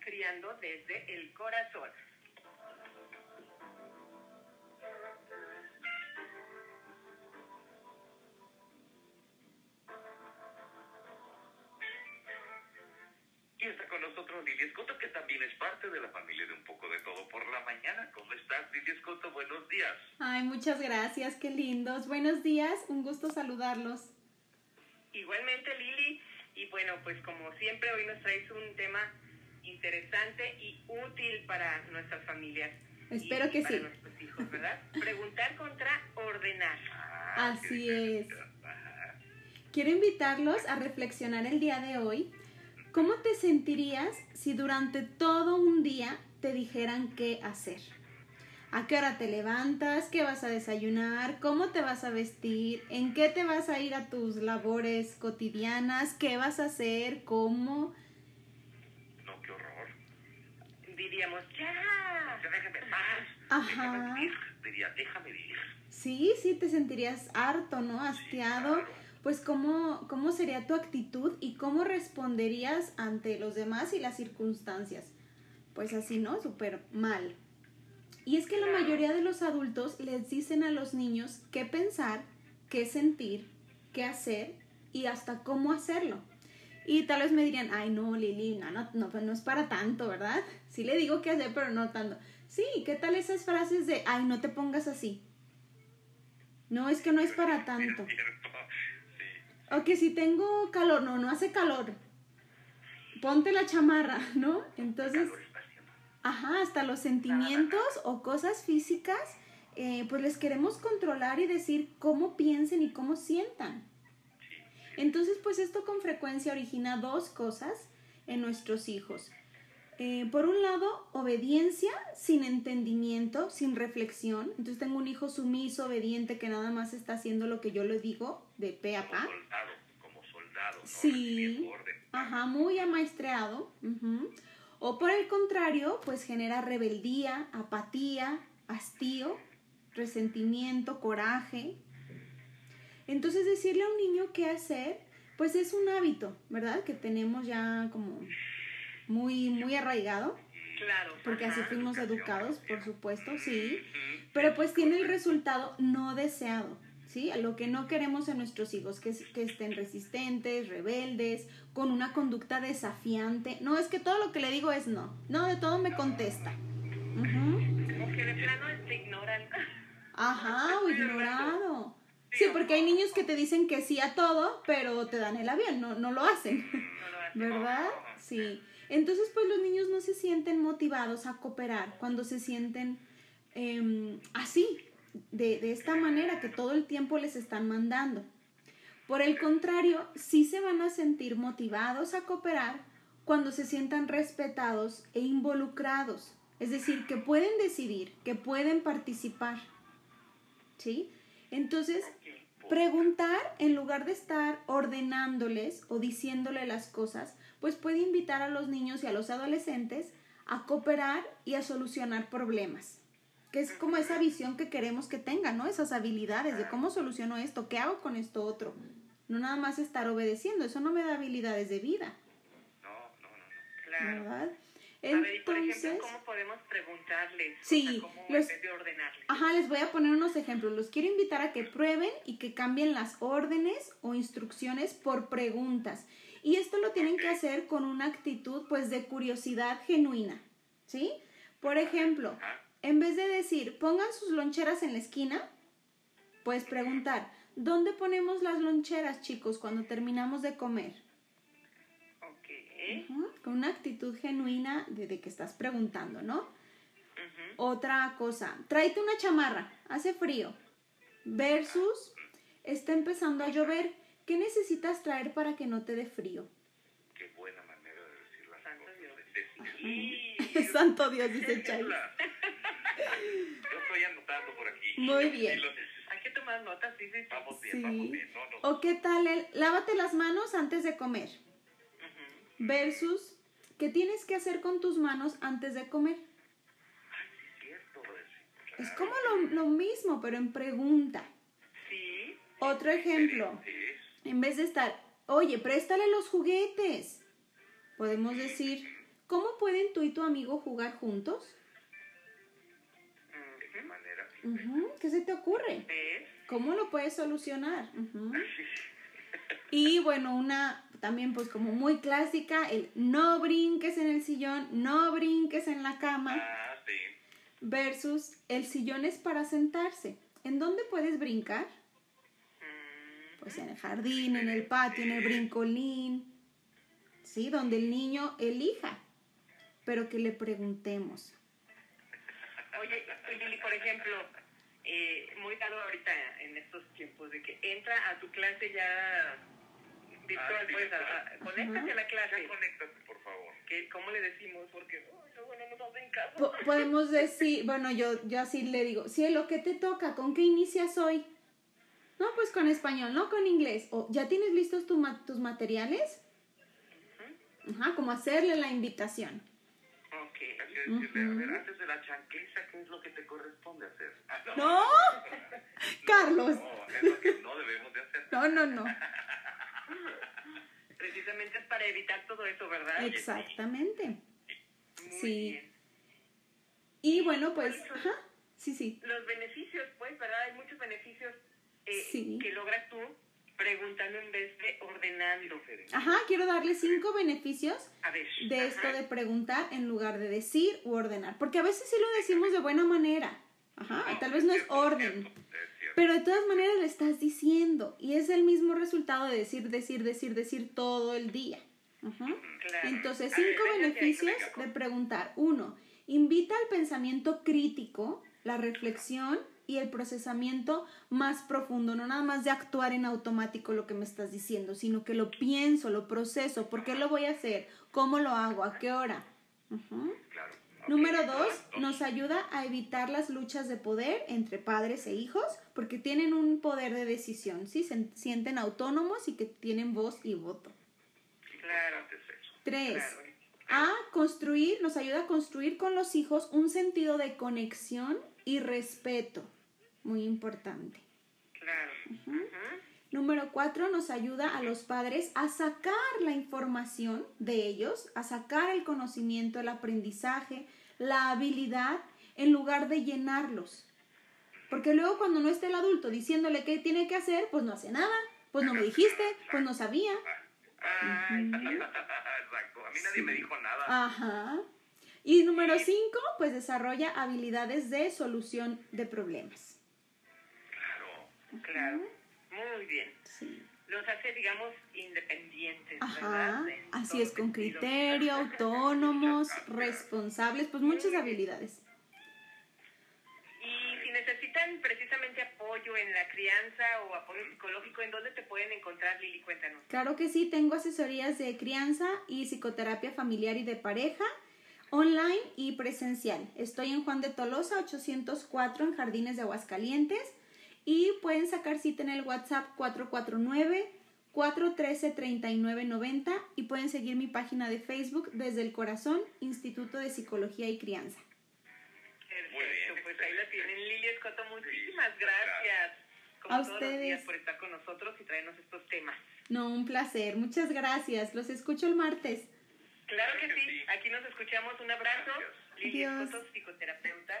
Criando desde el Corazón. Y está con nosotros Lili Escoto, que también es parte de la familia de Un poco de todo por la mañana. ¿Cómo estás, Lili Escoto? Buenos días. Ay, muchas gracias, qué lindos. Buenos días, un gusto saludarlos. Igualmente, Lili. Y bueno, pues como siempre, hoy nos traes un tema interesante y útil para nuestras familias. Espero y que para sí. nuestros hijos, ¿verdad? Preguntar contra ordenar. Ah, Así es. Quiero invitarlos a reflexionar el día de hoy. ¿Cómo te sentirías si durante todo un día te dijeran qué hacer? ¿A qué hora te levantas? ¿Qué vas a desayunar? ¿Cómo te vas a vestir? ¿En qué te vas a ir a tus labores cotidianas? ¿Qué vas a hacer? ¿Cómo? No, qué horror. Diríamos, ya. Déjame paz. Ajá. Déjame vivir. Diría, déjame vivir. Sí, sí, te sentirías harto, ¿no? Hastiado. claro. Pues cómo, cómo sería tu actitud y cómo responderías ante los demás y las circunstancias. Pues así, ¿no? Súper mal. Y es que la mayoría de los adultos les dicen a los niños qué pensar, qué sentir, qué hacer y hasta cómo hacerlo. Y tal vez me dirían, ay no, Lili, no, no, no, pues no es para tanto, ¿verdad? Sí le digo qué hacer, pero no tanto. Sí, ¿qué tal esas frases de, ay, no te pongas así? No, es que no es para tanto. O que si tengo calor, no, no hace calor. Ponte la chamarra, ¿no? Entonces. Ajá, hasta los sentimientos o cosas físicas, eh, pues les queremos controlar y decir cómo piensen y cómo sientan. Entonces, pues esto con frecuencia origina dos cosas en nuestros hijos. Eh, por un lado, obediencia sin entendimiento, sin reflexión. Entonces tengo un hijo sumiso, obediente, que nada más está haciendo lo que yo le digo de pe a Como pa. soldado, como soldado. ¿no? Sí. Ajá, muy amaestreado. ujú. O por el contrario, pues genera rebeldía, apatía, hastío, resentimiento, coraje. Entonces decirle a un niño qué hacer, pues es un hábito, ¿verdad? Que tenemos ya como muy, muy arraigado, Claro. porque así fuimos educados, por supuesto, sí. Pero pues tiene el resultado no deseado, ¿sí? A lo que no queremos en nuestros hijos, que, que estén resistentes, rebeldes, con una conducta desafiante. No, es que todo lo que le digo es no. No, de todo me contesta. Ujú. O que de plano te ignoran. Ajá, o ignorado. Sí, porque hay niños que te dicen que sí a todo, pero te dan el avión, no, no lo hacen. No lo hacen. ¿Verdad? Sí. Entonces, pues los niños no se sienten motivados a cooperar cuando se sienten em, así, de, de esta manera que todo el tiempo les están mandando. Por el contrario, sí se van a sentir motivados a cooperar cuando se sientan respetados e involucrados. Es decir, que pueden decidir, que pueden participar. ¿Sí? Entonces, Preguntar en lugar de estar ordenándoles o diciéndole las cosas, pues puede invitar a los niños y a los adolescentes a cooperar y a solucionar problemas. Que es como esa visión que queremos que tengan, ¿no? Esas habilidades de cómo soluciono esto, qué hago con esto otro. No nada más estar obedeciendo, eso no me da habilidades de vida, No, no, no, no. Claro. ¿verdad? a ver, y por Entonces, ejemplo, ¿cómo podemos preguntarles? Sí, O sea, ¿cómo los- de ordenarles? Ajá, les voy a poner unos ejemplos. Los quiero invitar a que prueben y que cambien las órdenes o instrucciones por preguntas. Y esto lo tienen que hacer con una actitud pues de curiosidad genuina, ¿sí? Por ejemplo. En vez de decir, pongan sus loncheras en la esquina, puedes preguntar, ¿dónde ponemos las loncheras, chicos, cuando terminamos de comer? Ok. Con una actitud genuina de, de que estás preguntando, ¿no? Otra cosa, tráete una chamarra, hace frío. Versus, está empezando a llover. ¿Qué necesitas traer para que no te dé frío? Qué buena manera de decir las Santo cosas. Dios. de. Santo Dios, dice Chay. Hola. Yo estoy anotando por aquí. Muy bien. Hay que tomar notas, sí, sí. Vamos bien, Sí. vamos bien. No, no. ¿O qué tal el lávate las manos antes de comer? Versus, ¿qué tienes que hacer con tus manos antes de comer? Ay, es cierto. sí, Es claro. como lo, lo mismo, pero en pregunta. Sí. Otro ejemplo, en vez de estar, oye, préstale los juguetes, podemos decir, ¿cómo pueden tú y tu amigo jugar juntos? ¿De qué se te ocurre? ¿Cómo lo puedes solucionar? Ujú. Y bueno, una también pues como muy clásica, el no brinques en el sillón, no brinques en la cama, Ah, sí. versus el sillón es para sentarse. ¿En dónde puedes brincar? Mm, Pues en el jardín, en el patio, en el brincolín, ¿sí? Donde el niño elija, pero que le preguntemos. Oye, por ejemplo, eh, muy dado ahorita en estos tiempos de que entra a tu clase ya virtual, Ah, sí, pues, a- conéctate a la clase. Ya conéctate, por favor. ¿Qué, ¿Cómo le decimos? Porque "Ay, luego no nos hacen caso. Po- podemos decir, bueno, yo, yo así le digo, cielo, ¿qué te toca? ¿Con qué inicias hoy? No, pues con español, no con inglés. O, ¿ya tienes listos tu ma- tus materiales? Ajá, como hacerle la invitación. Ok. Hay que decirle, a ver, antes de la chanqueza, ¿qué es lo que te corresponde hacer? Ah, ¡No! Carlos. No, es lo que no debemos de hacer. No, no, no. Precisamente es para evitar todo eso, ¿verdad? Exactamente. Muy Sí. bien. Y bueno, pues, ajá, sí, sí. Los beneficios, pues, ¿verdad? Hay muchos beneficios eh, Sí. que logras tú preguntando en vez de ordenando. Ajá, quiero darle cinco beneficios A ver. de esto ajá. de preguntar en lugar de decir u ordenar. Porque a veces sí lo decimos de buena manera. Ajá, y tal vez no es orden. Pero de todas maneras le estás diciendo. Y es el mismo resultado de decir, decir, decir, decir todo el día. Ajá. Claro. Entonces, ver, cinco ahí, beneficios de preguntar. Uno, invita al pensamiento crítico, la reflexión y el procesamiento más profundo. No nada más de actuar en automático lo que me estás diciendo, sino que lo pienso, lo proceso. ¿Por qué lo voy a hacer? ¿Cómo lo hago? ¿A qué hora? Claro. Número dos, nos ayuda a evitar las luchas de poder entre padres e hijos porque tienen un poder de decisión, ¿sí? Se sienten autónomos y que tienen voz y voto. Claro. Tres, Claro. a construir, nos ayuda a construir con los hijos un sentido de conexión y respeto. Muy importante. Claro. Número cuatro, nos ayuda a los padres a sacar la información de ellos, a sacar el conocimiento, el aprendizaje, la habilidad, en lugar de llenarlos. Porque luego cuando no esté el adulto diciéndole qué tiene que hacer, pues no hace nada, pues no me dijiste, pues no sabía. Ay, Exacto. A mí nadie me dijo nada. Ajá. Y número cinco, pues desarrolla habilidades de solución de problemas. Claro. Muy bien. Sí. Los hace, digamos, independientes, Ajá, ¿verdad? Así es, con sentido. criterio, autónomos, responsables, pues muchas habilidades. Y si necesitan precisamente apoyo en la crianza o apoyo psicológico, ¿en dónde te pueden encontrar, Lili? Cuéntanos. Claro que sí, tengo asesorías de crianza y psicoterapia familiar y de pareja, online y presencial. Estoy en Juan de Tolosa, 804 en Jardines de Aguascalientes y pueden sacar cita en el WhatsApp 449 413 3990 y pueden seguir mi página de Facebook desde el corazón Instituto de Psicología y Crianza. Muy bien, Perfecto, pues ahí la tienen. Lili Escoto, muchísimas Sí, gracias. Como A todos los ustedes. días por estar con nosotros y traernos estos temas. No, un placer. Muchas gracias. Los escucho el martes. Claro que Claro que sí. sí. Aquí nos escuchamos. Un abrazo. Gracias. Lili Adiós. Escoto, psicoterapeuta